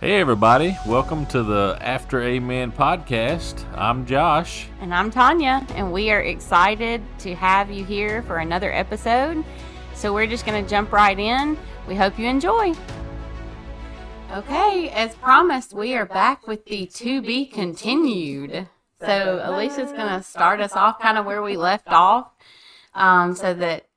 Hey, everybody. Welcome to the After Amen podcast. I'm Josh. And I'm Tonya, and we are excited to have you here for another episode. So we're just going to jump right in. We hope you enjoy. Okay, as promised, we are back with the to be continued. So Alicia's going to start us off kind of where we left off um, so that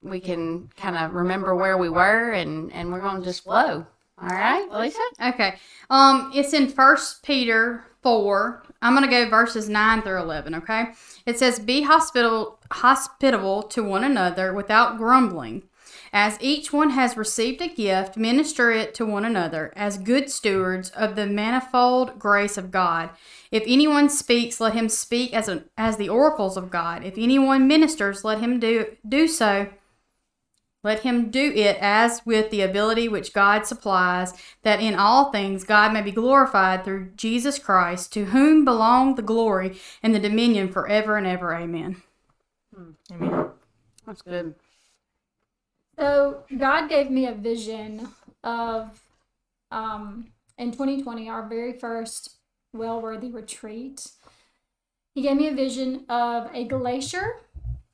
we can kind of remember where we were and, and we're going to just flow. All right, Alicia? Okay. Um, it's in First Peter four. I'm gonna go verses nine through eleven. Okay. It says, "Be hospitable, hospitable to one another without grumbling." As each one has received a gift, minister it to one another as good stewards of the manifold grace of God. If anyone speaks, let him speak as, an, as the oracles of God. If anyone ministers, let him do, do so let him do it as with the ability which God supplies, that in all things God may be glorified through Jesus Christ, to whom belong the glory and the dominion forever and ever. Amen. Amen. That's good. So God gave me a vision of um, in 2020, our very first well-worthy retreat. He gave me a vision of a glacier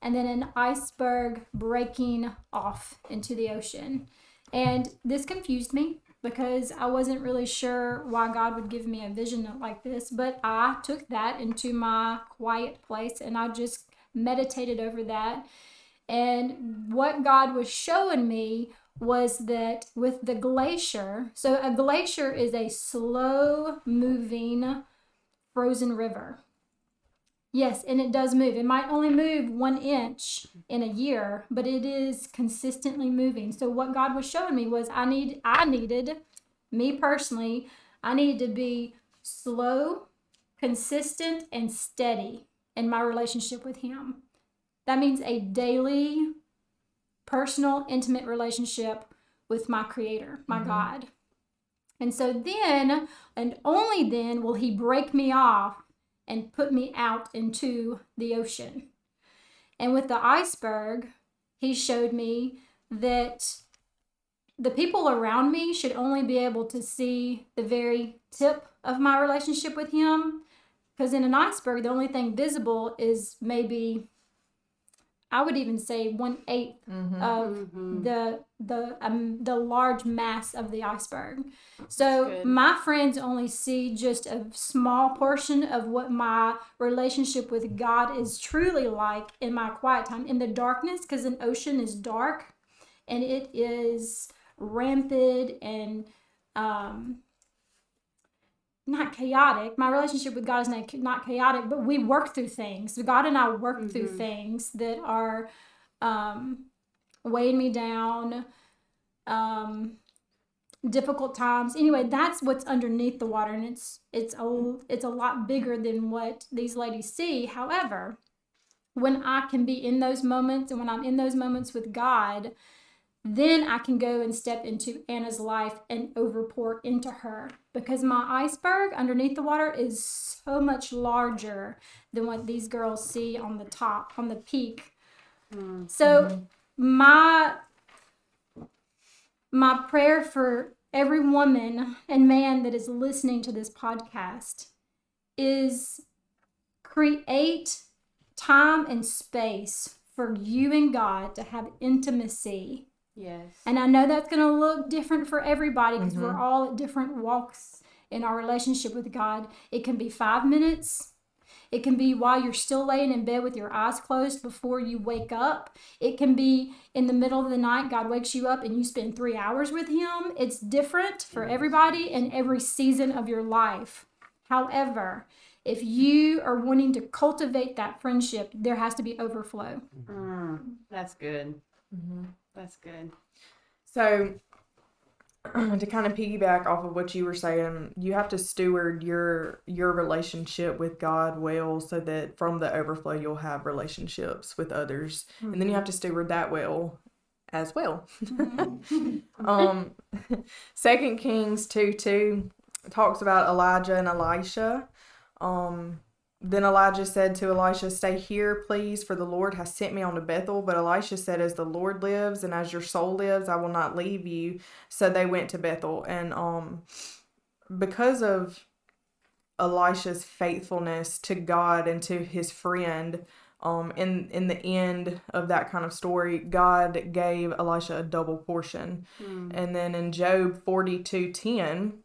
and then an iceberg breaking off into the ocean. And this confused me because I wasn't really sure why God would give me a vision like this, but I took that into my quiet place and I just meditated over that. And what God was showing me was that with the glacier, so a glacier is a slow moving frozen river. Yes, and it does move. It might only move one inch in a year, but it is consistently moving. So what God was showing me was I need I needed, me personally, I needed to be slow, consistent, and steady in my relationship with Him. That means a daily, personal, intimate relationship with my Creator, my mm-hmm. God. And so then, and only then, will He break me off and put me out into the ocean. And with the iceberg, he showed me that the people around me should only be able to see the very tip of my relationship with him. Because in an iceberg, the only thing visible is maybe I would even say one eighth mm-hmm. of mm-hmm. the the um, the large mass of the iceberg. So my friends only see just a small portion of what my relationship with God is truly like in my quiet time in the darkness, because an ocean is dark, and it is rampant and um, not chaotic. My relationship with God is not, not chaotic, but we work through things. God and I work mm-hmm. through things that are um, weighing me down, um, difficult times. Anyway, that's what's underneath the water, and it's it's a it's a lot bigger than what these ladies see. However, when I can be in those moments, and when I'm in those moments with God, then I can go and step into Anna's life and overpour into her because my iceberg underneath the water is so much larger than what these girls see on the top, on the peak. Mm-hmm. So my my prayer for every woman and man that is listening to this podcast is create time and space for you and God to have intimacy Yes. And I know that's going to look different for everybody because mm-hmm. we're all at different walks in our relationship with God. It can be five minutes. It can be while you're still laying in bed with your eyes closed before you wake up. It can be in the middle of the night, God wakes you up and you spend three hours with Him. It's different for everybody and every season of your life. However, if you are wanting to cultivate that friendship, there has to be overflow. Mm, that's good. Mm-hmm. That's good. So, to kind of piggyback off of what you were saying, you have to steward your your relationship with God well, so that from the overflow you'll have relationships with others, mm-hmm. and then you have to steward that well as well. Mm-hmm. um, Second Kings two two talks about Elijah and Elisha. Um, then Elijah said to Elisha, Stay here, please, for the Lord has sent me on to Bethel. But Elisha said, As the Lord lives and as your soul lives, I will not leave you. So they went to Bethel. And um because of Elisha's faithfulness to God and to his friend, um, in in the end of that kind of story, God gave Elisha a double portion. And then in Job forty two ten,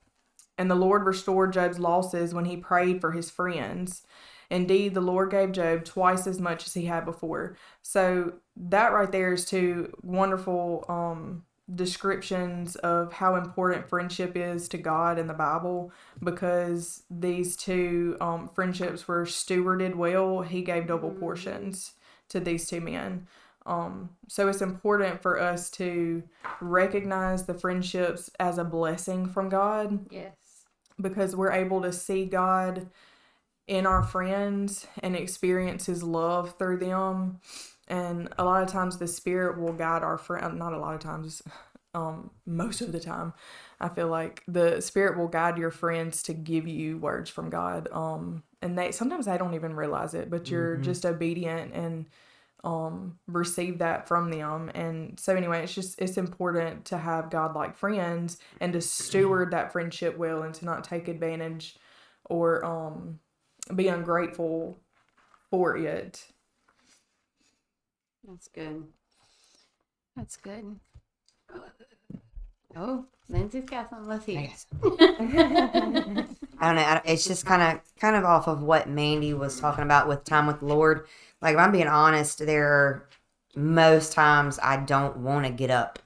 and the Lord restored Job's losses when he prayed for his friends. Indeed, the Lord gave Job twice as much as he had before. So that right there is two wonderful um, descriptions of how important friendship is to God in the Bible. Because these two um, friendships were stewarded well, He gave double portions to these two men. Um, so it's important for us to recognize the friendships as a blessing from God Yes. Because we're able to see God in our friends and experience his love through them. And a lot of times the spirit will guide our friend not a lot of times, um, most of the time. I feel like the spirit will guide your friends to give you words from God. Um and they sometimes they don't even realize it, but you're just obedient and um receive that from them and so anyway it's just it's important to have god like friends and to steward that friendship well and to not take advantage or um be ungrateful for it That's good. That's good. Oh, Lindsay's got something. Let's hear. it. I don't know. I- It's just kind of kind of off of what Mandy was talking about with time with the Lord. Like if I'm being honest, there are most times I don't want to get up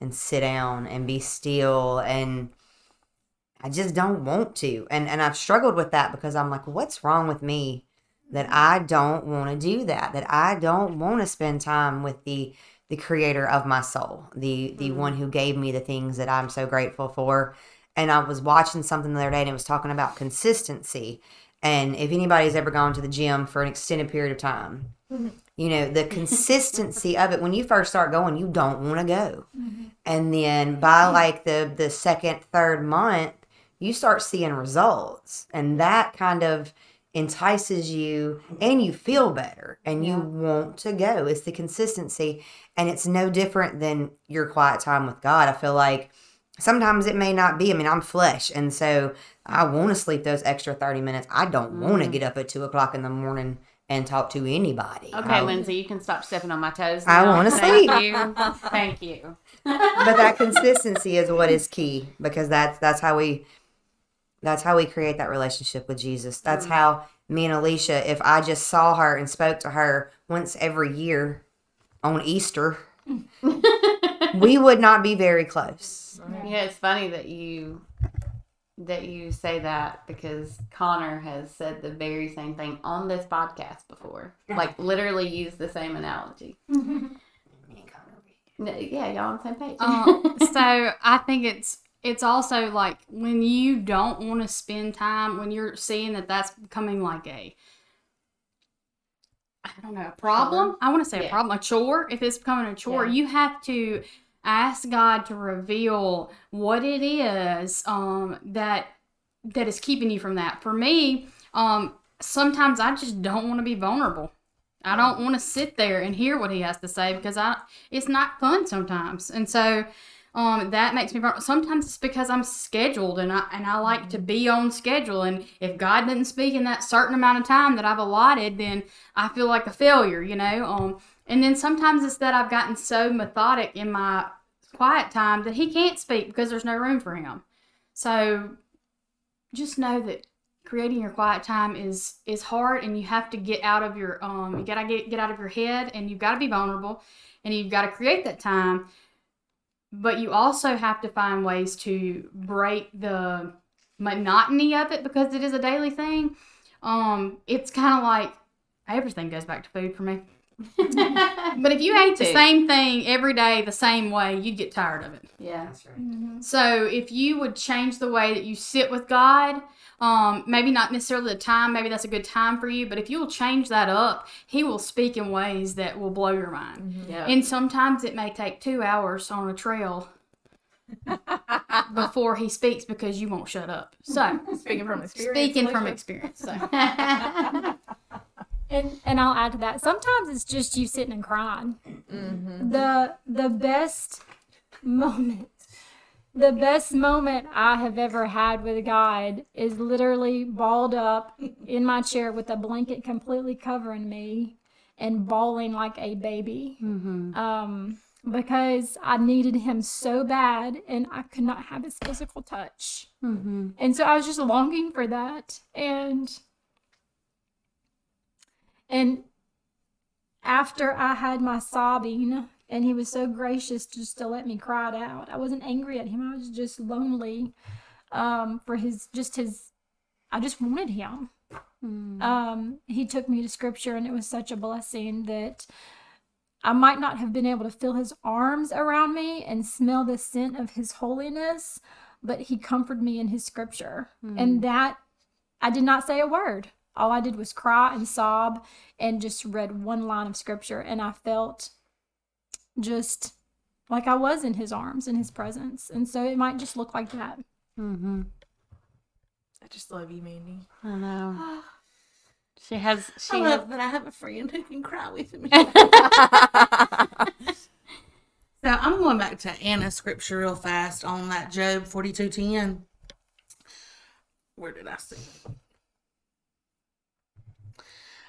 and sit down and be still and I just don't want to. And and I've struggled with that because I'm like, what's wrong with me that I don't want to do that? That I don't want to spend time with the the creator of my soul, the the hmm. one who gave me the things that I'm so grateful for. And I was watching something the other day and it was talking about consistency. And if anybody's ever gone to the gym for an extended period of time, mm-hmm. you know, the consistency of it, when you first start going, you don't want to go. Mm-hmm. And then by mm-hmm. like the the second, third month, you start seeing results. And that kind of entices you and you feel better and you want to go. It's the consistency. And it's no different than your quiet time with God. I feel like sometimes it may not be. I mean, I'm flesh. And so I want to sleep those extra 30 minutes. I don't want to mm-hmm. get up at two o'clock in the morning and talk to anybody. Okay, I- Lindsay, you can stop stepping on my toes. I wanna Thank sleep. you. Thank you. but that consistency is what is key because that's that's how we that's how we create that relationship with Jesus. That's how me and Alicia, if I just saw her and spoke to her once every year on Easter, we would not be very close. Yeah, it's funny that you that you say that because Connor has said the very same thing on this podcast before. Like literally used the same analogy. No, yeah, y'all on the same page. Um, so I think it's it's also like when you don't want to spend time when you're seeing that that's becoming like a I don't know a problem. I want to say Yeah. a problem, a chore. If it's becoming a chore, Yeah. you have to ask God to reveal what it is um, that that is keeping you from that. For me, um, sometimes I just don't want to be vulnerable. I don't want to sit there and hear what he has to say because I it's not fun sometimes. And so um, that makes me. Sometimes it's because I'm scheduled and I and I like to be on schedule. And if God didn't speak in that certain amount of time that I've allotted, then I feel like a failure, you know. Um, and then sometimes it's that I've gotten so methodic in my quiet time that He can't speak because there's no room for Him. So just know that creating your quiet time is is hard and you have to get out of your um you gotta get get out of your head and you've got to be vulnerable and you've got to create that time but you also have to find ways to break the monotony of it because it is a daily thing um it's kind of like everything goes back to food for me but if you ate the same thing every day the same way you'd get tired of it yeah. that's right. so if you would change the way that you sit with God, um, maybe not necessarily the time, maybe that's a good time for you, but if you will change that up, He will speak in ways that will blow your mind. Yeah. And sometimes it may take two hours on a trail before He speaks because you won't shut up. So speaking from experience speaking from experience. So And and I'll add to that. Sometimes it's just you sitting and crying. Mm-hmm. The the best moment the best moment I have ever had with God is literally balled up in my chair with a blanket completely covering me and bawling like a baby. Um, because I needed him so bad and I could not have his physical touch. And so I was just longing for that. And and after I had my sobbing, and he was so gracious just to let me cry it out. I wasn't angry at him. I was just lonely um, for his just his. I just wanted him. Um, he took me to scripture, and it was such a blessing that I might not have been able to feel his arms around me and smell the scent of his holiness, but he comforted me in his scripture, and that I did not say a word. All I did was cry and sob and just read one line of scripture, and I felt just like I was in his arms, in his presence. And so it might just look like that. Mm-hmm. I just love you, Mandy. I know. She has. She I has. love that I have a friend who can cry with me. so I'm going back to Anna's scripture real fast on that Job 42:10. Where did I see it?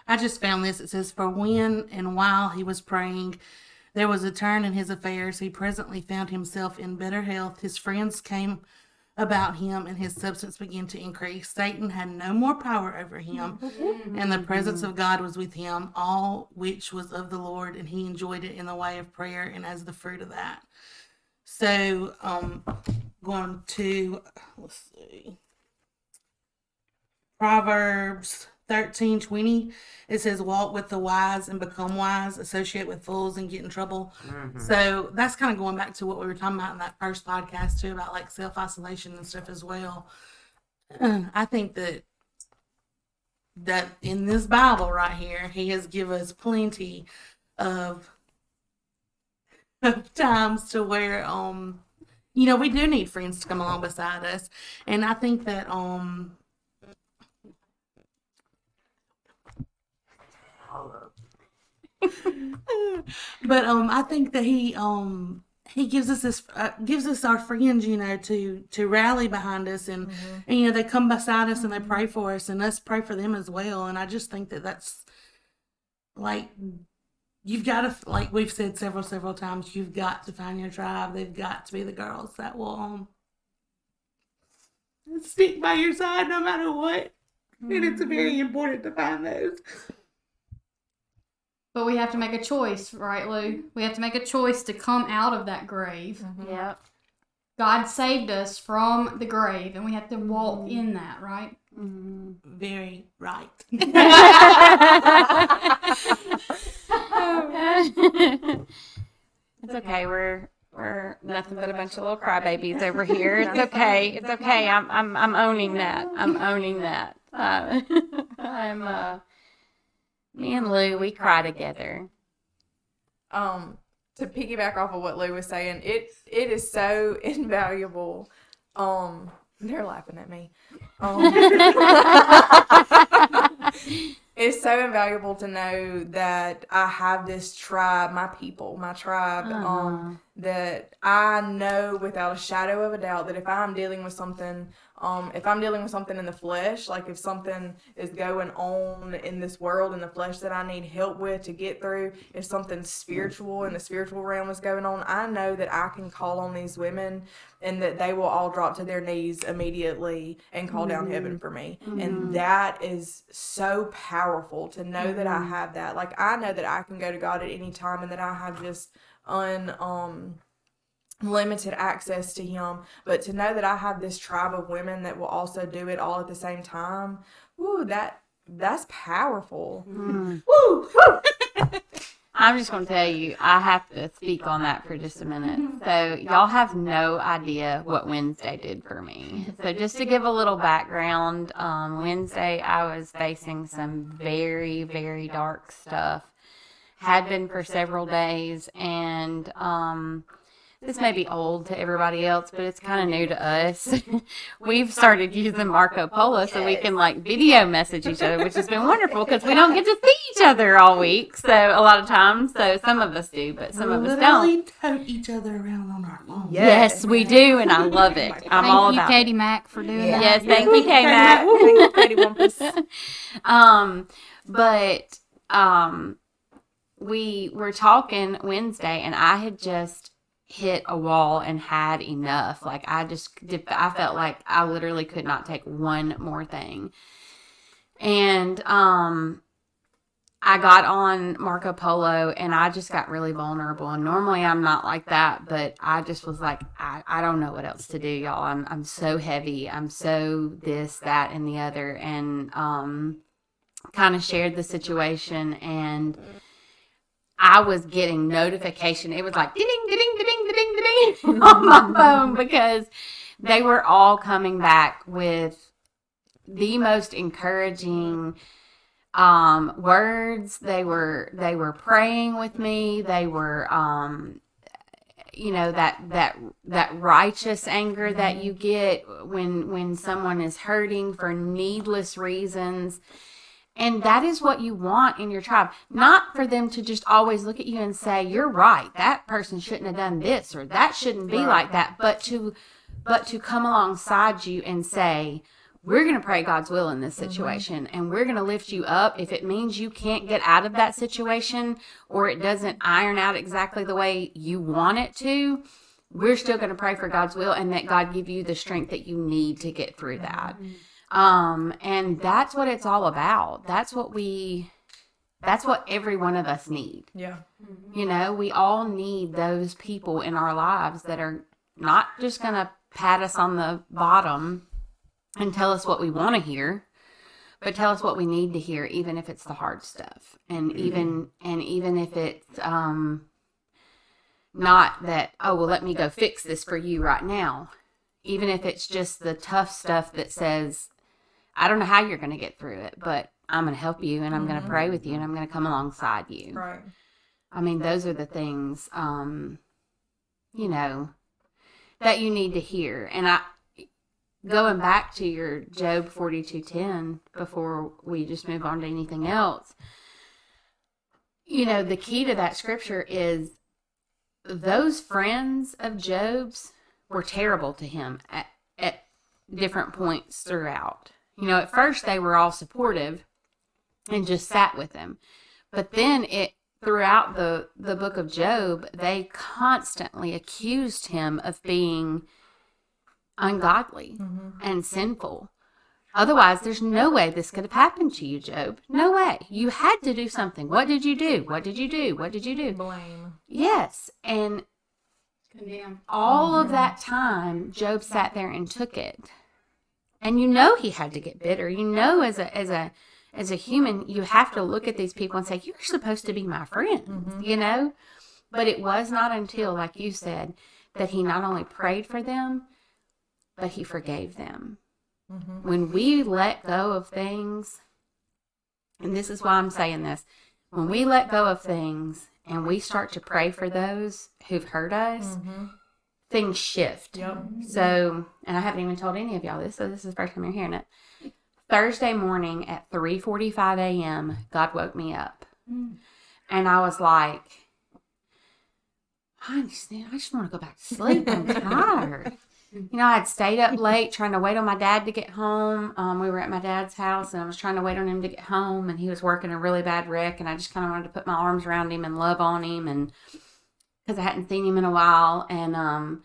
I just found this. It says, For when and while he was praying, there was a turn in his affairs. He presently found himself in better health. His friends came about him, and his substance began to increase. Satan had no more power over him, and the presence of God was with him, all which was of the Lord, and he enjoyed it in the way of prayer and as the fruit of that. So, um, going to let's see, Proverbs thirteen twenty. It says, "Walk with the wise and become wise. Associate with fools and get in trouble." So that's kind of going back to what we were talking about in that first podcast too, about like self isolation and stuff as well. I think that that in this Bible right here, He has given us plenty of of times to where um you know we do need friends to come along beside us, and I think that um but um I think that he um he gives us this uh, gives us our friends you know to to rally behind us and, and you know they come beside us and they pray for us and us pray for them as well. And I just think that that's like you've got to like we've said several several times you've got to find your tribe. They've got to be the girls that will um stick by your side no matter what. And it's very important to find those But we have to make a choice, right, Lou? We have to make a choice to come out of that grave. Yep. God saved us from the grave, and we have to walk in that, right? very right it's okay. We're we're nothing but a bunch of little crybabies over here. It's okay. It's okay. I'm I'm I'm owning that. I'm owning that. Uh, I'm uh. Me and Lou, we cry together. um to piggyback off of what Lou was saying, it it is so invaluable. Um, they're laughing at me. Um, it's so invaluable to know that I have this tribe, my people, my tribe. Um, that I know without a shadow of a doubt that if I'm dealing with something, um, if I'm dealing with something in the flesh, like if something is going on in this world in the flesh that I need help with to get through, if something spiritual in the spiritual realm is going on, I know that I can call on these women and that they will all drop to their knees immediately and call down heaven for me. And that is so powerful to know that I have that. Like I know that I can go to God at any time and that I have just un um limited access to him but to know that i have this tribe of women that will also do it all at the same time woo that that's powerful woo, woo. I'm just going to tell you, I have to speak on that for just a minute. So, y'all have no idea what Wednesday did for me. So, just to give a little background, um, Wednesday I was facing some very, very dark stuff. Had been for several days, and um, this may be old to everybody else, but it's kind of new to us. We've started using Marco Polo so we can like video message each other, which has been wonderful because we don't get to see each other all week. So a lot of times, so some of us do, but some of us don't. Literally tote each other around on our phone. Yes, we do, and I love it. I'm Thank all you, about Katie Mack, for doing it. that. Yes, thank you, K Mac. Katie Wampus. um, but um, we were talking Wednesday, and I had just hit a wall and had enough. Like I just, did, I felt like I literally could not take one more thing, and um. I got on Marco Polo and I just got really vulnerable. And normally I'm not like that, but I just was like, I, I don't know what else to do, y'all. I'm I'm so heavy. I'm so this, that, and the other. And um kind of shared the situation and I was getting notification. It was like ding ding ding ding ding ding ding on my phone because they were all coming back with the most encouraging um words. They were they were praying with me. They were um you know that that that righteous anger that you get when when someone is hurting for needless reasons and that is what you want in your tribe. Not for them to just always look at you and say you're right. that person shouldn't have done this or that shouldn't be like that. but to but to come alongside you and say we're going to pray God's will in this situation and we're going to lift you up. If it means you can't get out of that situation or it doesn't iron out exactly the way you want it to, we're still going to pray for God's will and that God give you the strength that you need to get through that. Um, and that's what it's all about. That's what we, that's what every one of us need. Yeah. You know, we all need those people in our lives that are not just going to pat us on the bottom and tell us what we want to hear, but tell us what we need to hear, even if it's the hard stuff, and even and even if it's um not that oh well let me go fix this for you right now, even if it's just the tough stuff that says I don't know how you're going to get through it, but I'm going to help you and I'm going to pray with you and I'm going to come alongside you. Right. I mean, those are the things, um, you know, that you need to hear. And I, going back to your Job 42:10 before we just move on to anything else, you know, the key to that scripture is those friends of Job's were terrible to him at, at different points throughout. You know, at first they were all supportive and just sat with him. But then it throughout the the book of Job, they constantly accused him of being ungodly mm-hmm. and sinful. Otherwise, there's no way this could have happened to you, Job. No way. You had to do something. What did you do? What did you do? What did you do? Blame. Yes. And Condemn. all of mm-hmm. that time, Job sat there and took it. And you know he had to get bitter. You know, as a as a as a human, you have to look at these people and say, "You're supposed to be my friend," mm-hmm. you know. But it was not until, like you said, that he not only prayed for them, but he forgave them. Mm-hmm. When we let go of things, and this is why I'm saying this, when we let go of things and we start to pray for those who've hurt us, mm-hmm. Things shift. Yep. So, and I haven't even told any of y'all this, so this is the first time you're hearing it. Thursday morning at 3:45 a.m., God woke me up, and I was like, I just, I just want to go back to sleep. I'm tired. You know, I had stayed up late trying to wait on my dad to get home. Um, we were at my dad's house, and I was trying to wait on him to get home, and he was working a really bad wreck, and I just kind of wanted to put my arms around him and love on him, and because I hadn't seen him in a while, and um,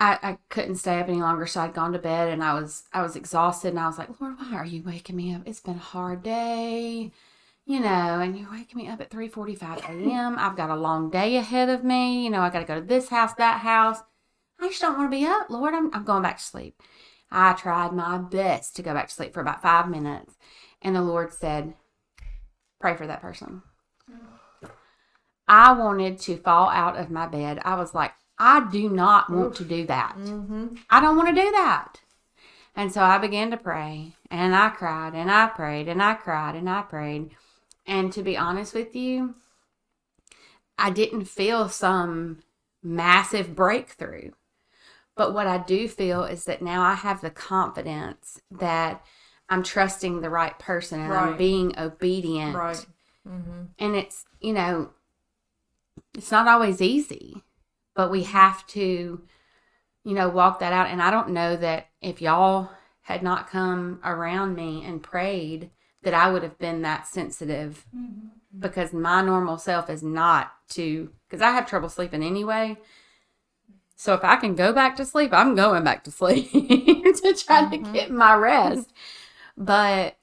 I, I couldn't stay up any longer, so I'd gone to bed, and I was I was exhausted, and I was like, Lord, why are you waking me up? It's been a hard day, you know, and you're waking me up at three forty five a.m. I've got a long day ahead of me, you know, I got to go to this house, that house. I just don't want to be up, Lord. I'm I'm going back to sleep. I tried my best to go back to sleep for about five minutes, and the Lord said, "Pray for that person." I wanted to fall out of my bed. I was like, I do not want to do that. I don't want to do that. And so I began to pray and I cried and I prayed and I cried and I prayed. And to be honest with you, I didn't feel some massive breakthrough. But what I do feel is that now I have the confidence that I'm trusting the right person and I'm being obedient. Right. Mm-hmm. And it's, you know, it's not always easy, but we have to, you know, walk that out. And I don't know that if y'all had not come around me and prayed, that I would have been that sensitive mm-hmm. because my normal self is not to, because I have trouble sleeping anyway. So if I can go back to sleep, I'm going back to sleep to try to mm-hmm. get my rest. But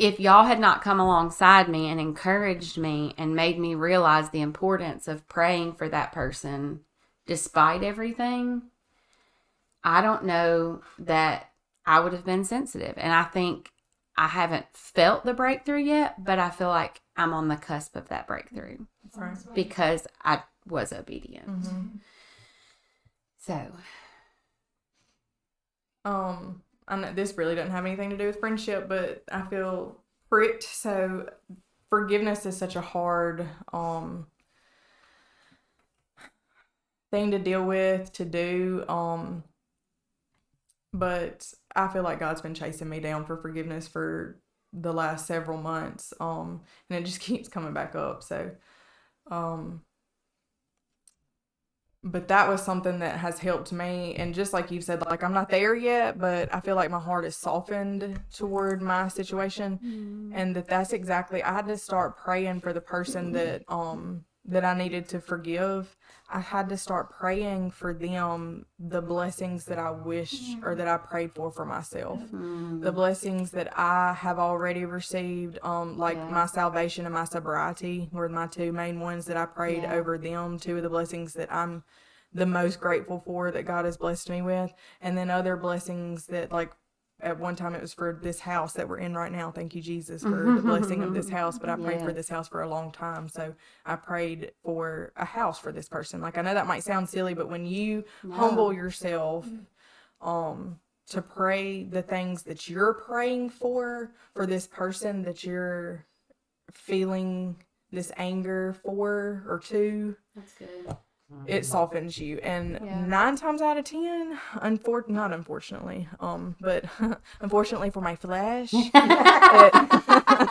if y'all had not come alongside me and encouraged me and made me realize the importance of praying for that person despite everything, I don't know that I would have been sensitive. And I think I haven't felt the breakthrough yet, but I feel like I'm on the cusp of that breakthrough Right. because I was obedient. Mm-hmm. So, Um, Know this really doesn't have anything to do with friendship, but I feel pricked. So forgiveness is such a hard um thing to deal with to do. Um, but I feel like God's been chasing me down for forgiveness for the last several months. Um, and it just keeps coming back up. So, um, but that was something that has helped me. And just like you said like i'm not there yet but i feel like my heart is softened toward my situation. And that that's exactly i had to start praying for the person that um that i needed to forgive i had to start praying for them the blessings that i wish or that i prayed for for myself the blessings that i have already received um like Yeah. my salvation and my sobriety were my two main ones that i prayed Yeah. over them two of the blessings that i'm the most grateful for that God has blessed me with. And then other blessings that like at one time it was for this house that we're in right now. Thank you, Jesus, for the blessing of this house. But I prayed for this house for a long time. So I prayed for a house for this person. Like I know that might sound silly, but when you humble yourself, um, to pray the things that you're praying for for this person that you're feeling this anger for or to that's good. It softens you. And Yeah. nine times out of ten unfor- not unfortunately um but unfortunately for my flesh it-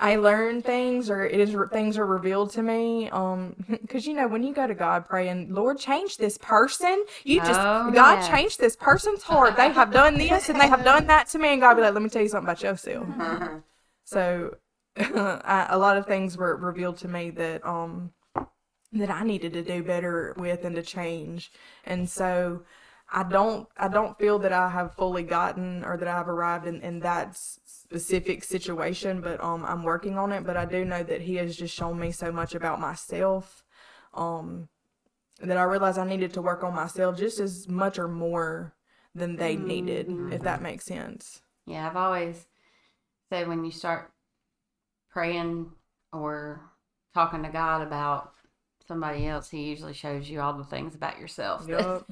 i learn things or it is things are revealed to me um because you know when you go to god praying lord change this person you just Oh, god yes. change this person's heart. They have done this and they have done that to me. And god be like let me tell you something about yourself. So I, a lot of things were revealed to me that um that I needed to do better with and to change. And so I don't I don't feel that I have fully gotten or that I have arrived in, in that specific situation, but um I'm working on it. But I do know that he has just shown me so much about myself. Um that I realized I needed to work on myself just as much or more than they needed, if that makes sense. Yeah, I've always said when you start praying or talking to God about somebody else, He usually shows you all the things about yourself. that-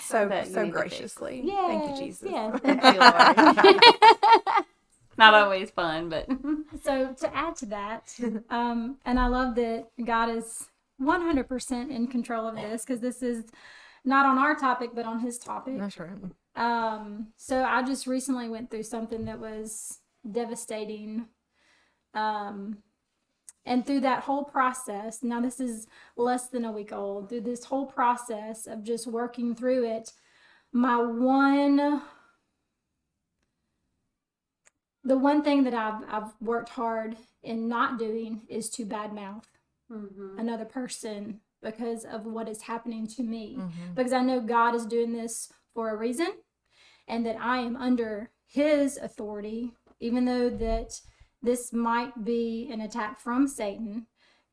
so That so need to fix. graciously. Thank you, Jesus. yes, thank you, Not always fun, but So to add to that, um, and I love that God is 100% in control of this because this is not on our topic, but on his topic. That's right. Um, so I just recently went through something that was devastating. Um, and through that whole process, now this is less than a week old, through this whole process of just working through it, my one the one thing that I've I've worked hard in not doing is to badmouth mm-hmm. another person because of what is happening to me. Mm-hmm. Because I know God is doing this for a reason and that I am under his authority, even though that this might be an attack from Satan,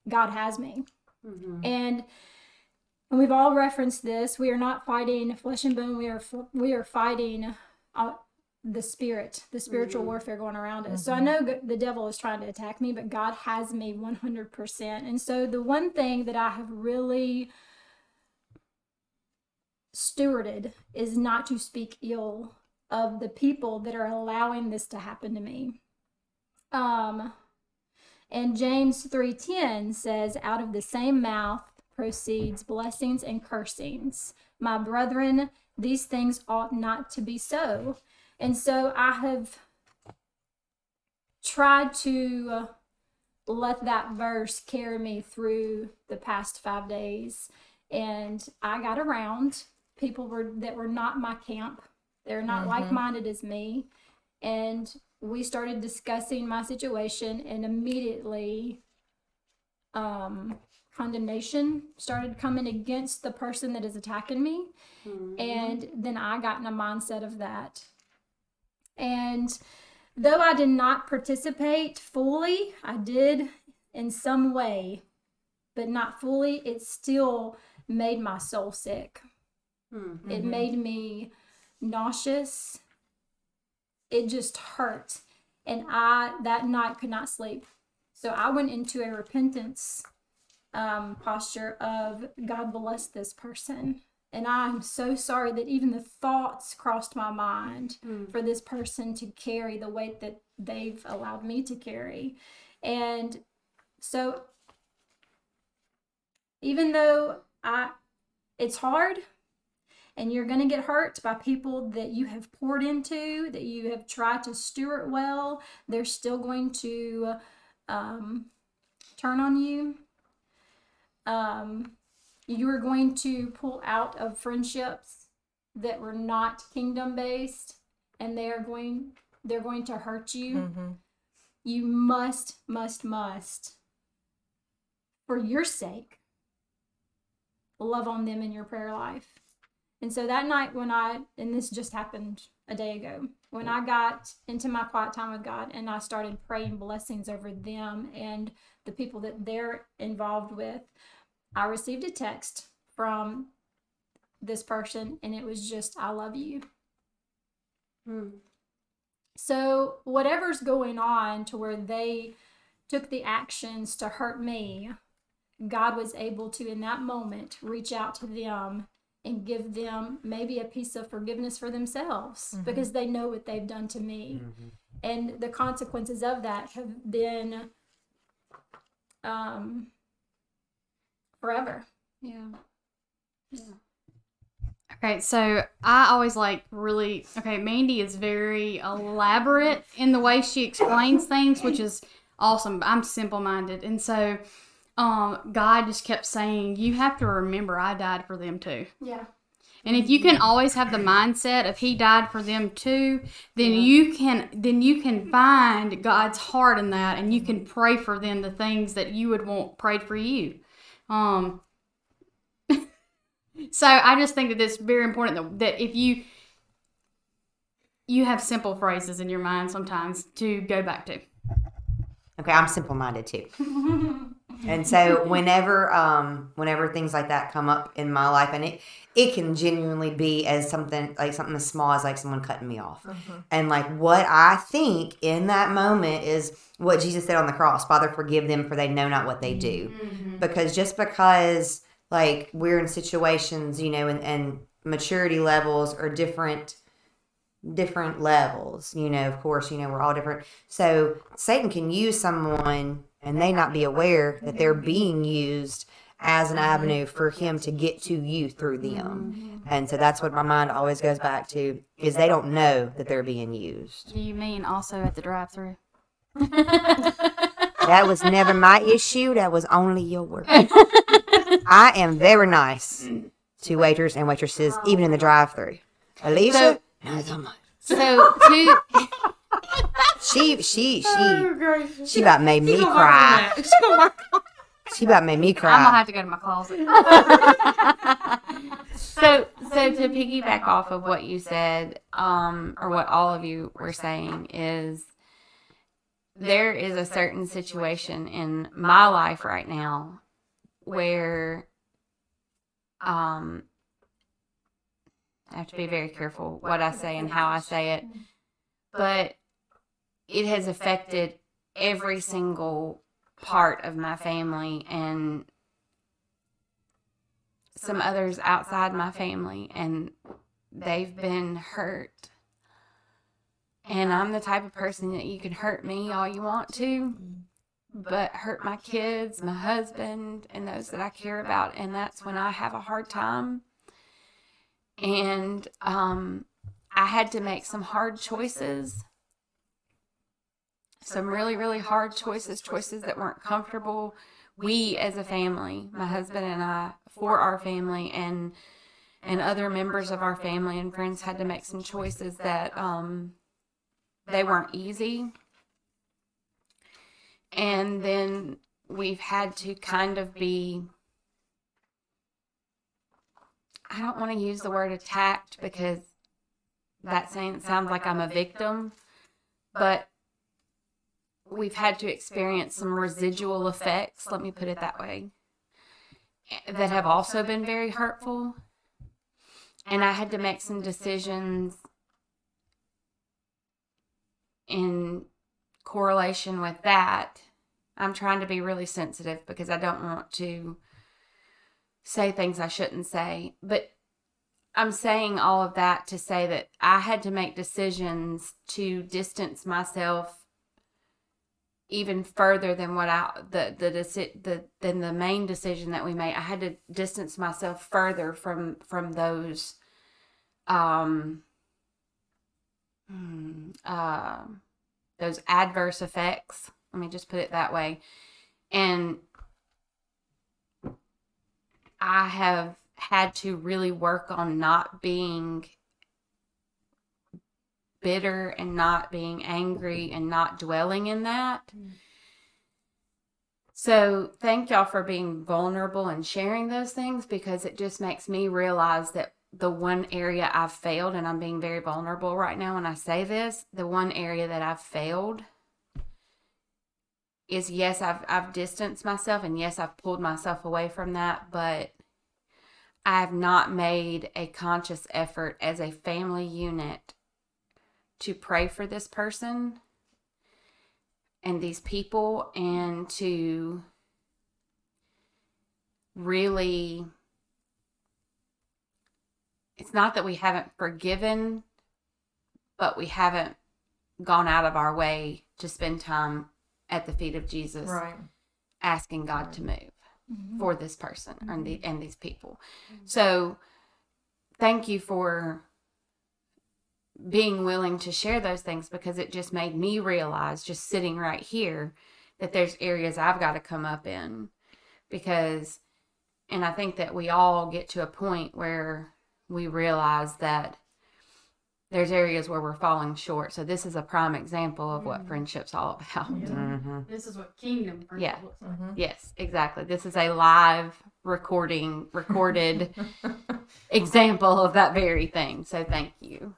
God has me. Mm-hmm. And and we've all referenced this. We are not fighting flesh and bone. We are we are fighting uh, the spirit, the spiritual mm-hmm. warfare going around us. So I mm-hmm. know g- the devil is trying to attack me, but God has me 100%. And so the one thing that I have really stewarded is not to speak ill of the people that are allowing this to happen to me. Um And James 3:10 says, "Out of the same mouth proceeds blessings and cursings. My brethren, these things ought not to be so." And so I have tried to let that verse carry me through the past 5 days and I got around people were that were not my camp. They're not like-minded as me and we started discussing my situation and immediately um condemnation started coming against the person that is attacking me. And then i got in a mindset of that. And though i did not participate fully i did in some way but not fully it still made my soul sick. It made me nauseous it just hurt. And i that night could not sleep. So i went into a repentance um, posture of god bless this person. And i'm so sorry that even the thoughts crossed my mind for this person to carry the weight that they've allowed me to carry. And so even though i it's hard and you're going to get hurt by people that you have poured into, that you have tried to steward well. They're still going to um, turn on you. Um, you are going to pull out of friendships that were not kingdom based, and they are going they're going to hurt you. Mm-hmm. You must, must, must, for your sake, love on them in your prayer life. And so that night when I, and this just happened a day ago, when I got into my quiet time with God and I started praying blessings over them and the people that they're involved with, I received a text from this person and it was just, I love you. Hmm. So, whatever's going on to where they took the actions to hurt me, God was able to, in that moment, reach out to them and give them maybe a piece of forgiveness for themselves because they know what they've done to me. And the consequences of that have been um, forever. Yeah. Okay, so I always like really okay, Mandy is very elaborate in the way she explains things, which is awesome. I'm simple minded. And so um God just kept saying, You have to remember I died for them too. Yeah. And if you can always have the mindset of he died for them too, then you can then you can find God's heart in that and you can pray for them the things that you would want prayed for you. Um so I just think that it's very important that, that if you you have simple phrases in your mind sometimes to go back to. Okay, I'm simple minded too. and so whenever um whenever things like that come up in my life and it it can genuinely be as something like something as small as like someone cutting me off. And like what I think in that moment is what Jesus said on the cross, Father forgive them for they know not what they do. Because just because like we're in situations, you know, and, and maturity levels are different different levels. You know, of course, you know, we're all different. So Satan can use someone and they not be aware that they're being used as an avenue for him to get to you through them. And so that's what my mind always goes back to is they don't know that they're being used. Do you mean also at the drive through? That was never my issue. That was only yours. I am very nice to waiters and waitresses, even in the drive-through. Alicia, not so much. So to She, she, she, she about made me cry. She about made me cry. I'm gonna have to go to my closet. so so to piggyback off of what you said, um, or what all of you were saying is there is a certain situation in my life right now where um I have to be very careful what I say and how I say it. But it has affected every single part of my family and some others outside my family and they've been hurt. And I'm the type of person that you can hurt me all you want to, but hurt my kids, my husband, and those that I care about. And that's when I have a hard time. And um, I had to make some hard choices. Some really, really hard choices, choices that weren't comfortable. We as a family, my husband and I, for our family and and other members of our family and friends had to make some choices that um, they weren't easy. And then we've had to kind of be I don't want to use the word attacked because that sounds like I'm a victim, but we've had to experience some residual effects, let me put it that way, that have also been very hurtful. And I had to make some decisions in correlation with that. I'm trying to be really sensitive because I don't want to say things I shouldn't say. But I'm saying all of that to say that I had to make decisions to distance myself even further than what I the the the than the main decision that we made. I had to distance myself further from from those um hmm, uh, those adverse effects. Let me just put it that way. And I have had to really work on not being bitter and not being angry and not dwelling in that. Mm. So, thank y'all for being vulnerable and sharing those things because it just makes me realize that the one area I've failed, and I'm being very vulnerable right now when I say this, the one area that I've failed is yes, I've I've distanced myself and yes, I've pulled myself away from that, but I have not made a conscious effort as a family unit to pray for this person and these people and to really it's not that we haven't forgiven but we haven't gone out of our way to spend time at the feet of Jesus Right. asking God to move for mm-hmm. this person and the mm-hmm. and these people. Mm-hmm. So thank you for being willing to share those things because it just made me realize just sitting right here that there's areas I've got to come up in because and I think that we all get to a point where we realize that there's areas where we're falling short. So this is a prime example of what friendship's all about. Mm-hmm. This is what kingdom friendship Yeah. looks like. Yes, exactly. This is a live recording, recorded example of that very thing. So thank you.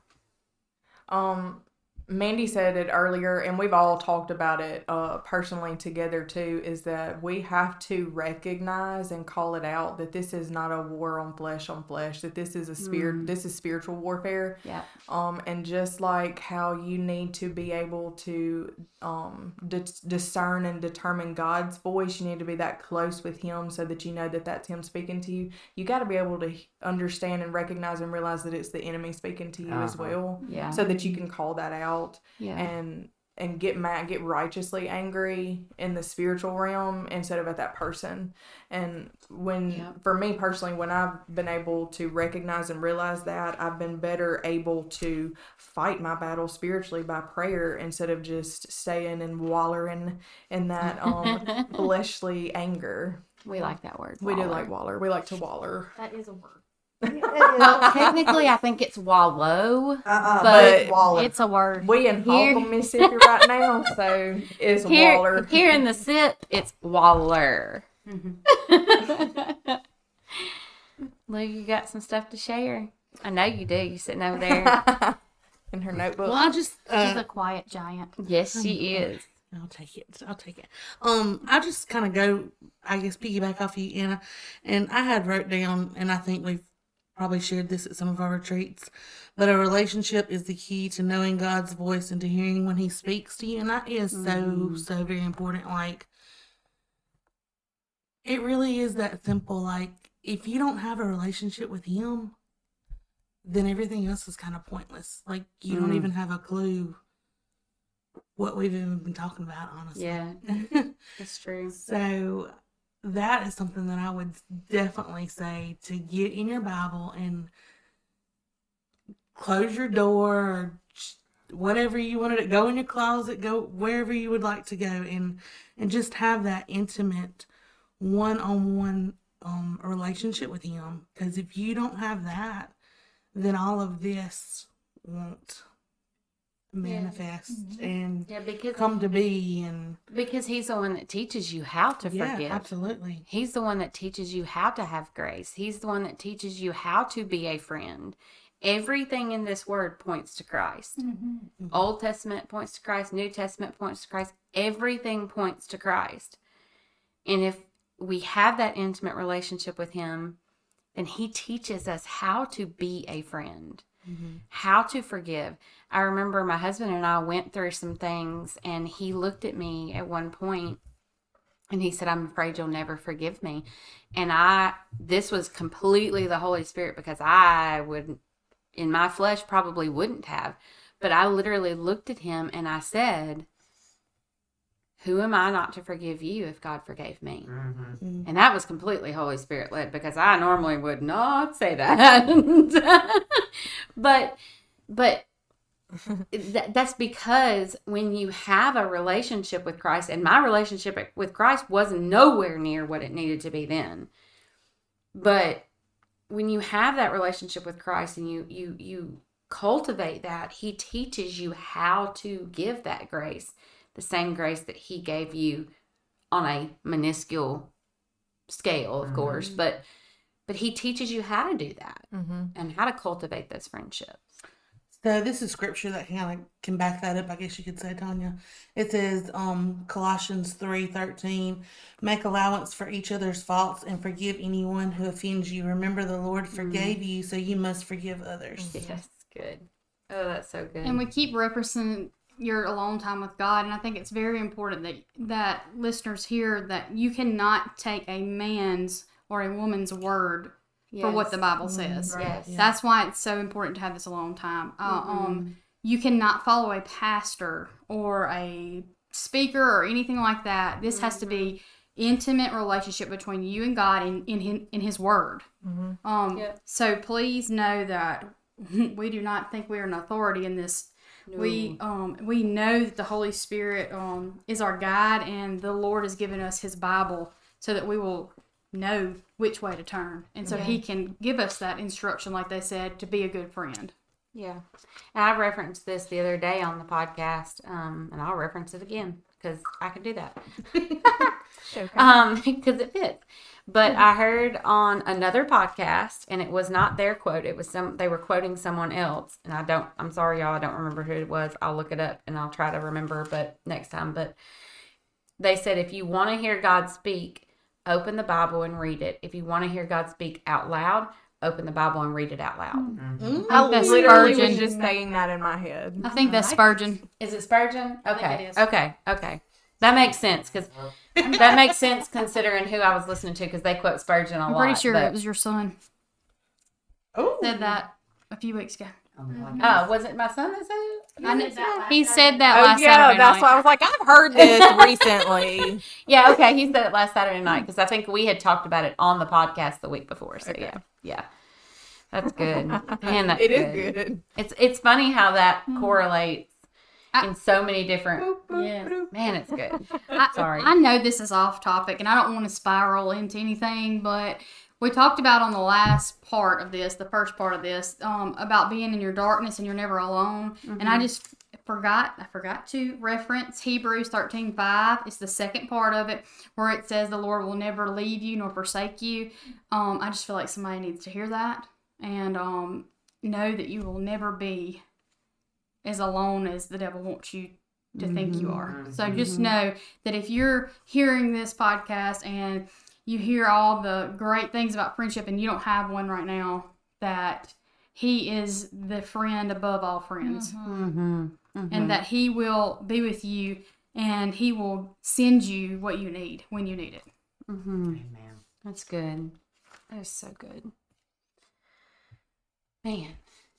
Um, Mandy said it earlier, and we've all talked about it uh, personally together too. Is that we have to recognize and call it out that this is not a war on flesh on flesh. That this is a spirit. This is spiritual warfare. Yeah. Um, and just like how you need to be able to um, dis- discern and determine God's voice, you need to be that close with Him so that you know that that's Him speaking to you. You got to be able to understand and recognize and realize that it's the enemy speaking to you as Uh-huh. well, Yeah. so that you can call that out Yeah. and and get mad, get righteously angry in the spiritual realm instead of at that person. And when, Yeah. for me personally, when I've been able to recognize and realize that, I've been better able to fight my battle spiritually by prayer instead of just staying and wallowing in that um, fleshly anger. we like that word. We do like waller. We like to waller. That is a word. Well, technically, I think it's wallow. Uh-uh, But but Waller. It's a word. We in Here- Holcomb, Mississippi right now, so it's Here, waller. here in the sip, it's waller. Lou, you got some stuff to share? I know you do. You're sitting over there. in her notebook. Well, I just She's uh, a quiet giant. yes, she is. I'll take it. I'll take it. Um, I just kind of go, I guess, piggyback off you, Anna. And I had wrote down, and I think we've probably shared this at some of our retreats, but a relationship is the key to knowing God's voice and to hearing when He speaks to you. And that is so, so very important. Like, it really is that simple. Like, if you don't have a relationship with Him, then everything else is kind of pointless. Like, you don't Mm. even have a clue what we've even been talking about, honestly. Yeah, it's true. So that is something that I would definitely say to get in your Bible and close your door or whatever you wanted to go in your closet, go wherever you would like to go and and just have that intimate one-on-one um relationship with him. Because if you don't have that then all of this won't manifest mm-hmm. and Yeah, because come to be and because he's the one that teaches you how to yeah forgive. absolutely He's the one that teaches you how to have grace. He's the one that teaches you how to be a friend. Everything in this word points to Christ. Mm-hmm. Mm-hmm. Old Testament points to Christ, New Testament points to Christ. Everything points to Christ. And if we have that intimate relationship with Him, then He teaches us how to be a friend, Mm-hmm. how to forgive. I remember my husband and I went through some things, and he looked at me at one point and he said, I'm afraid you'll never forgive me. And I, this was completely the Holy Spirit because I would, in my flesh, probably wouldn't have. But I literally looked at him and I said, Who am I not to forgive you if God forgave me? Mm-hmm. And that was completely Holy Spirit led because I normally would not say that. but, but that, that's because when you have a relationship with Christ, and my relationship with Christ was nowhere near what it needed to be then. But when you have that relationship with Christ and you you you cultivate that, He teaches you how to give that grace, the same grace that He gave you on a minuscule scale, of mm-hmm. course, but but He teaches you how to do that mm-hmm. and how to cultivate those friendships. So this is scripture that kind of can back that up, I guess you could say, Tonya. It says, um, Colossians three thirteen, make allowance for each other's faults and forgive anyone who offends you. Remember, the Lord mm-hmm. forgave you, so you must forgive others. Yes, good. Oh, that's so good. And we keep referencing your alone time with God, and I think it's very important that that listeners hear that you cannot take a man's or a woman's word for what the Bible says. Yes. That's why it's so important to have this alone time. Uh, um, you cannot follow a pastor or a speaker or anything like that. This has to be intimate relationship between you and God in in his, in His Word. Um, Yep. So please know that we do not think we are an authority in this. We um we know that the Holy Spirit um is our guide, and the Lord has given us His Bible so that we will know which way to turn, and so He can give us that instruction, like they said, to be a good friend. Yeah. And I referenced this the other day on the podcast, um, and I'll reference it again because I can do that. um, because it fits. But oh. I heard on another podcast, and it was not their quote. It was some they were quoting someone else, and I don't. I'm sorry, y'all. I don't remember who it was. I'll look it up and I'll try to remember, but next time. But they said if you want to hear God speak, open the Bible and read it. If you want to hear God speak out loud, open the Bible and read it out loud. Hmm. Mm-hmm. I that's literally Spurgeon. was just saying that in my head. I think that's Spurgeon. Is it Spurgeon? think Okay. it is. Okay. Okay. That makes sense because that makes sense considering who I was listening to because they quote Spurgeon a I'm lot. pretty sure but- it was your son Oh, said that a few weeks ago. Oh, was it my son that said it? I kn- he said that oh last yeah, Saturday that's night. why I was like, I've heard this recently. Yeah. Okay. He said it last Saturday night because I think we had talked about it on the podcast the week before. So yeah, yeah. That's good. Man, that's it is good. It's it's funny how that Hmm. correlates I- in so many different. Yeah. Man, it's good. I, Sorry. I know this is off topic and I don't want to spiral into anything, but we talked about on the last part of this, the first part of this, um, about being in your darkness and you're never alone. And I just forgot, I forgot to reference Hebrews 13 5. It's the second part of it where it says the Lord will never leave you nor forsake you. Um, I just feel like somebody needs to hear that and um, know that you will never be as alone as the devil wants you to think you are. So just know that if you're hearing this podcast and you hear all the great things about friendship and you don't have one right now, that he is the friend above all friends Mm-hmm. and that he will be with you and he will send you what you need when you need it. Mm-hmm. Amen. That's good. That is so good. Man.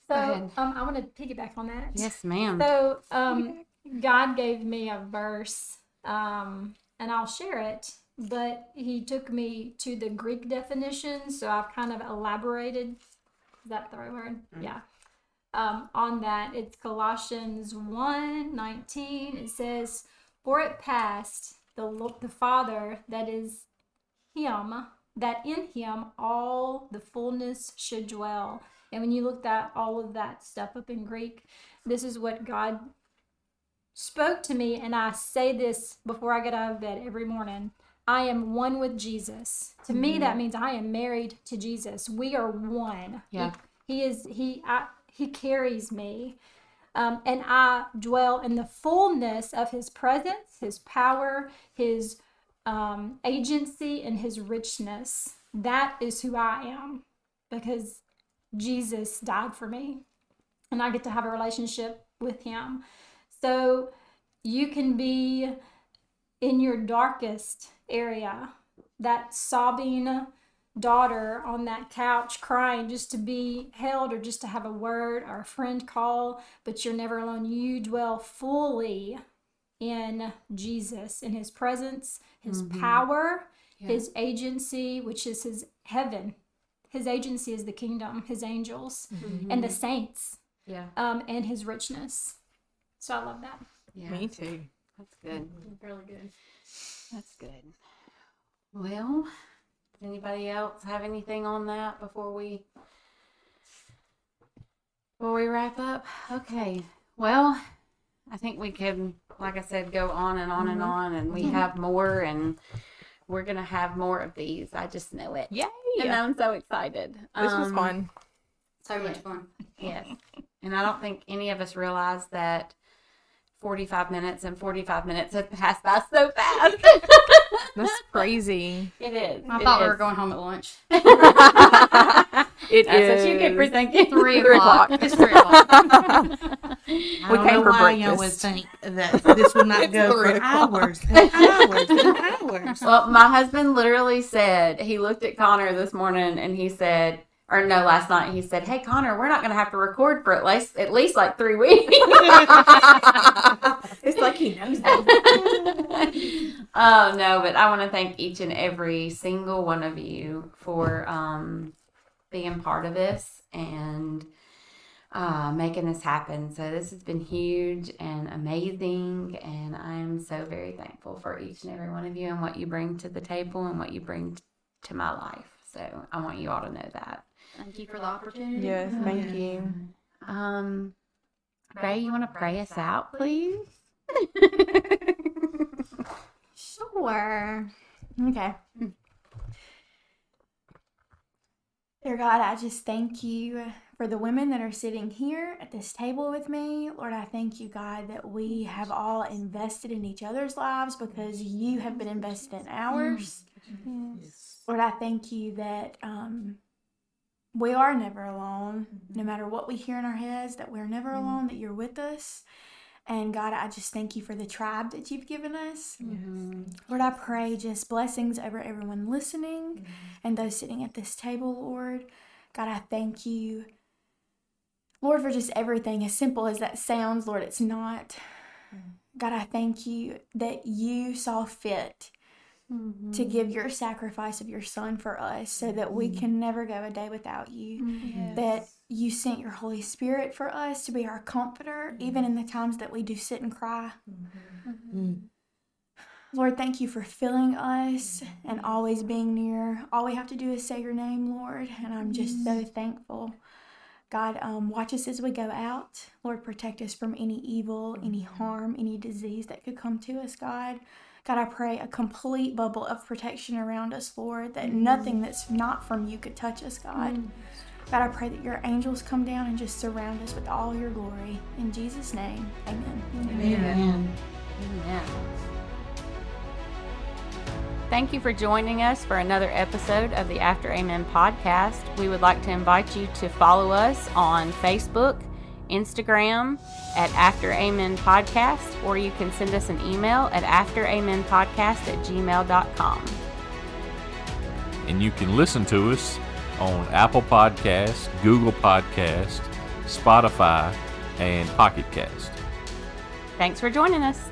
So um, I want to piggyback on that. Yes, ma'am. So um, God gave me a verse, um, and I'll share it. But He took me to the Greek definition, so I've kind of elaborated. Is that the right word? Yeah. Um, on that, it's Colossians 1 19. It says, For it passed the, the Father that is Him, that in Him all the fullness should dwell. And when you look at all of that stuff up in Greek, this is what God spoke to me, and I say this before I get out of bed every morning. I am one with Jesus. To me, that means I am married to Jesus. We are one. Yeah. He, he is he I, he carries me. Um, and I dwell in the fullness of his presence, his power, his um, agency, and his richness. That is who I am because Jesus died for me and I get to have a relationship with him. So you can be in your darkest area, that sobbing daughter on that couch crying just to be held or just to have a word or a friend call, but you're never alone. You dwell fully in Jesus, in his presence, his mm-hmm. power, his agency, which is his heaven. His agency is the kingdom, his angels, mm-hmm. Mm-hmm. and the saints, Yeah. um, and his richness. So I love that. Yeah. Me too. That's good. Mm-hmm. Really good. That's good. Well, anybody else have anything on that before we before we wrap up? Okay. Well, I think we can, like I said, go on and on and on, and we have more, and we're gonna have more of these. I just know it. Yay! And I'm so excited. This was Um, fun. So much fun. Yes. And I don't think any of us realized that 45 minutes and 45 minutes have passed by so fast. That's crazy. it is. I It thought we were going home at lunch. It That's what you get for thinking. Three o'clock. It's three o'clock. I We don't came know for why y'all would breakfast. think that this would not It's go three for o'clock. hours and hours and hours. well, my husband literally said, he looked at Connor this morning and he said, or no, last night, he said, Hey, Connor, we're not going to have to record for at least, at least like three weeks. it's like he knows oh no, but I want to thank each and every single one of you for um, being part of this and uh, making this happen. So this has been huge and amazing, and I am so very thankful for each and every one of you and what you bring to the table and what you bring t- to my life. So I want you all to know that. Thank you for the opportunity. Yes, thank you. Um, Ray, you want to pray us out, please? Sure. Okay. Dear God, I just thank you for the women that are sitting here at this table with me. Lord, I thank you, God, that we have all invested in each other's lives because you have been invested in ours. Lord, I thank you that um, we are never alone. No matter what we hear in our heads, that we're never alone, that you're with us. And God, I just thank you for the tribe that you've given us. Lord, I pray just blessings over everyone listening and those sitting at this table, Lord. God, I thank you, Lord, for just everything. As simple as that sounds, Lord, it's not. Mm-hmm. God, I thank you that you saw fit mm-hmm. to give your sacrifice of your son for us so that we mm-hmm. can never go a day without you. That you sent your Holy Spirit for us to be our comforter, even in the times that we do sit and cry. Lord, thank you for filling us and always being near. All we have to do is say your name, Lord, and I'm just so thankful. God, um, watch us as we go out. Lord, protect us from any evil, any mm-hmm. harm, any disease that could come to us, God. God, I pray a complete bubble of protection around us, Lord, that mm-hmm. nothing that's not from you could touch us, God. Mm-hmm. God, I pray that your angels come down and just surround us with all your glory. In Jesus' name, amen. Amen. Amen. Thank you for joining us for another episode of the After Amen podcast. We would like to invite you to follow us on Facebook, Instagram at After Amen Podcast, or you can send us an email at afteramenpodcast at gmail.com. And you can listen to us on Apple Podcast, Google Podcast, Spotify, and Pocket Cast. Thanks for joining us.